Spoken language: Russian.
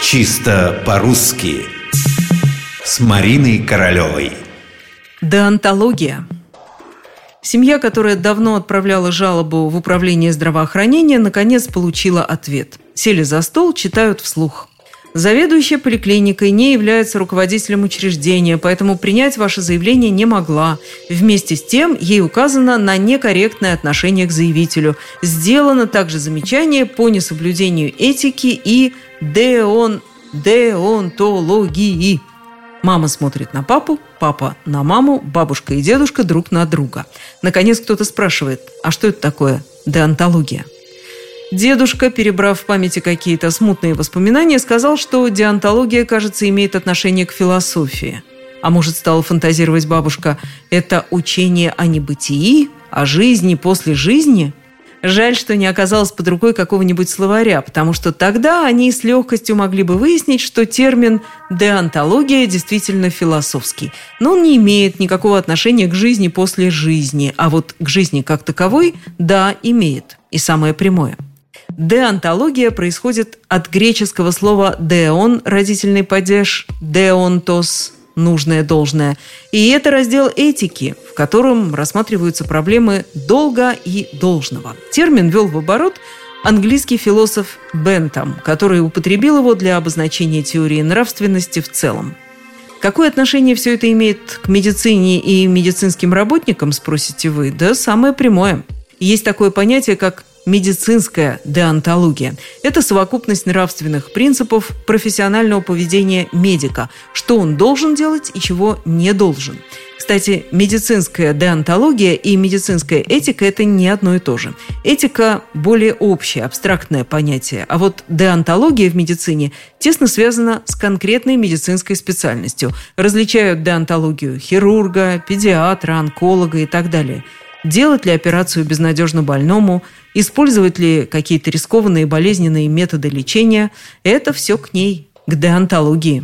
Чисто по-русски С Мариной Королевой Деонтология Семья, которая давно отправляла жалобу в управление здравоохранения, наконец получила ответ. Сели за стол, читают вслух. Заведующая поликлиникой не является руководителем учреждения, поэтому принять ваше заявление не могла. Вместе с тем, ей указано на некорректное отношение к заявителю. Сделано также замечание по несоблюдению этики и деон, деонтологии. Мама смотрит на папу, папа на маму, бабушка и дедушка друг на друга. Наконец кто-то спрашивает, а что это такое деонтология? Дедушка, перебрав в памяти какие-то смутные воспоминания, сказал, что диантология, кажется, имеет отношение к философии. А может, стала фантазировать бабушка, это учение о небытии, о жизни после жизни? Жаль, что не оказалось под рукой какого-нибудь словаря, потому что тогда они с легкостью могли бы выяснить, что термин «деонтология» действительно философский. Но он не имеет никакого отношения к жизни после жизни, а вот к жизни как таковой – да, имеет. И самое прямое – Деонтология происходит от греческого слова «деон» – родительный падеж, «деонтос» – нужное, должное. И это раздел этики, в котором рассматриваются проблемы долга и должного. Термин ввел в оборот английский философ Бентам, который употребил его для обозначения теории нравственности в целом. Какое отношение все это имеет к медицине и медицинским работникам, спросите вы? Да самое прямое. Есть такое понятие, как медицинская деонтология. Это совокупность нравственных принципов профессионального поведения медика, что он должен делать и чего не должен. Кстати, медицинская деонтология и медицинская этика – это не одно и то же. Этика – более общее, абстрактное понятие, а вот деонтология в медицине тесно связана с конкретной медицинской специальностью. Различают деонтологию хирурга, педиатра, онколога и так далее – делать ли операцию безнадежно больному, использовать ли какие-то рискованные болезненные методы лечения – это все к ней, к деонтологии.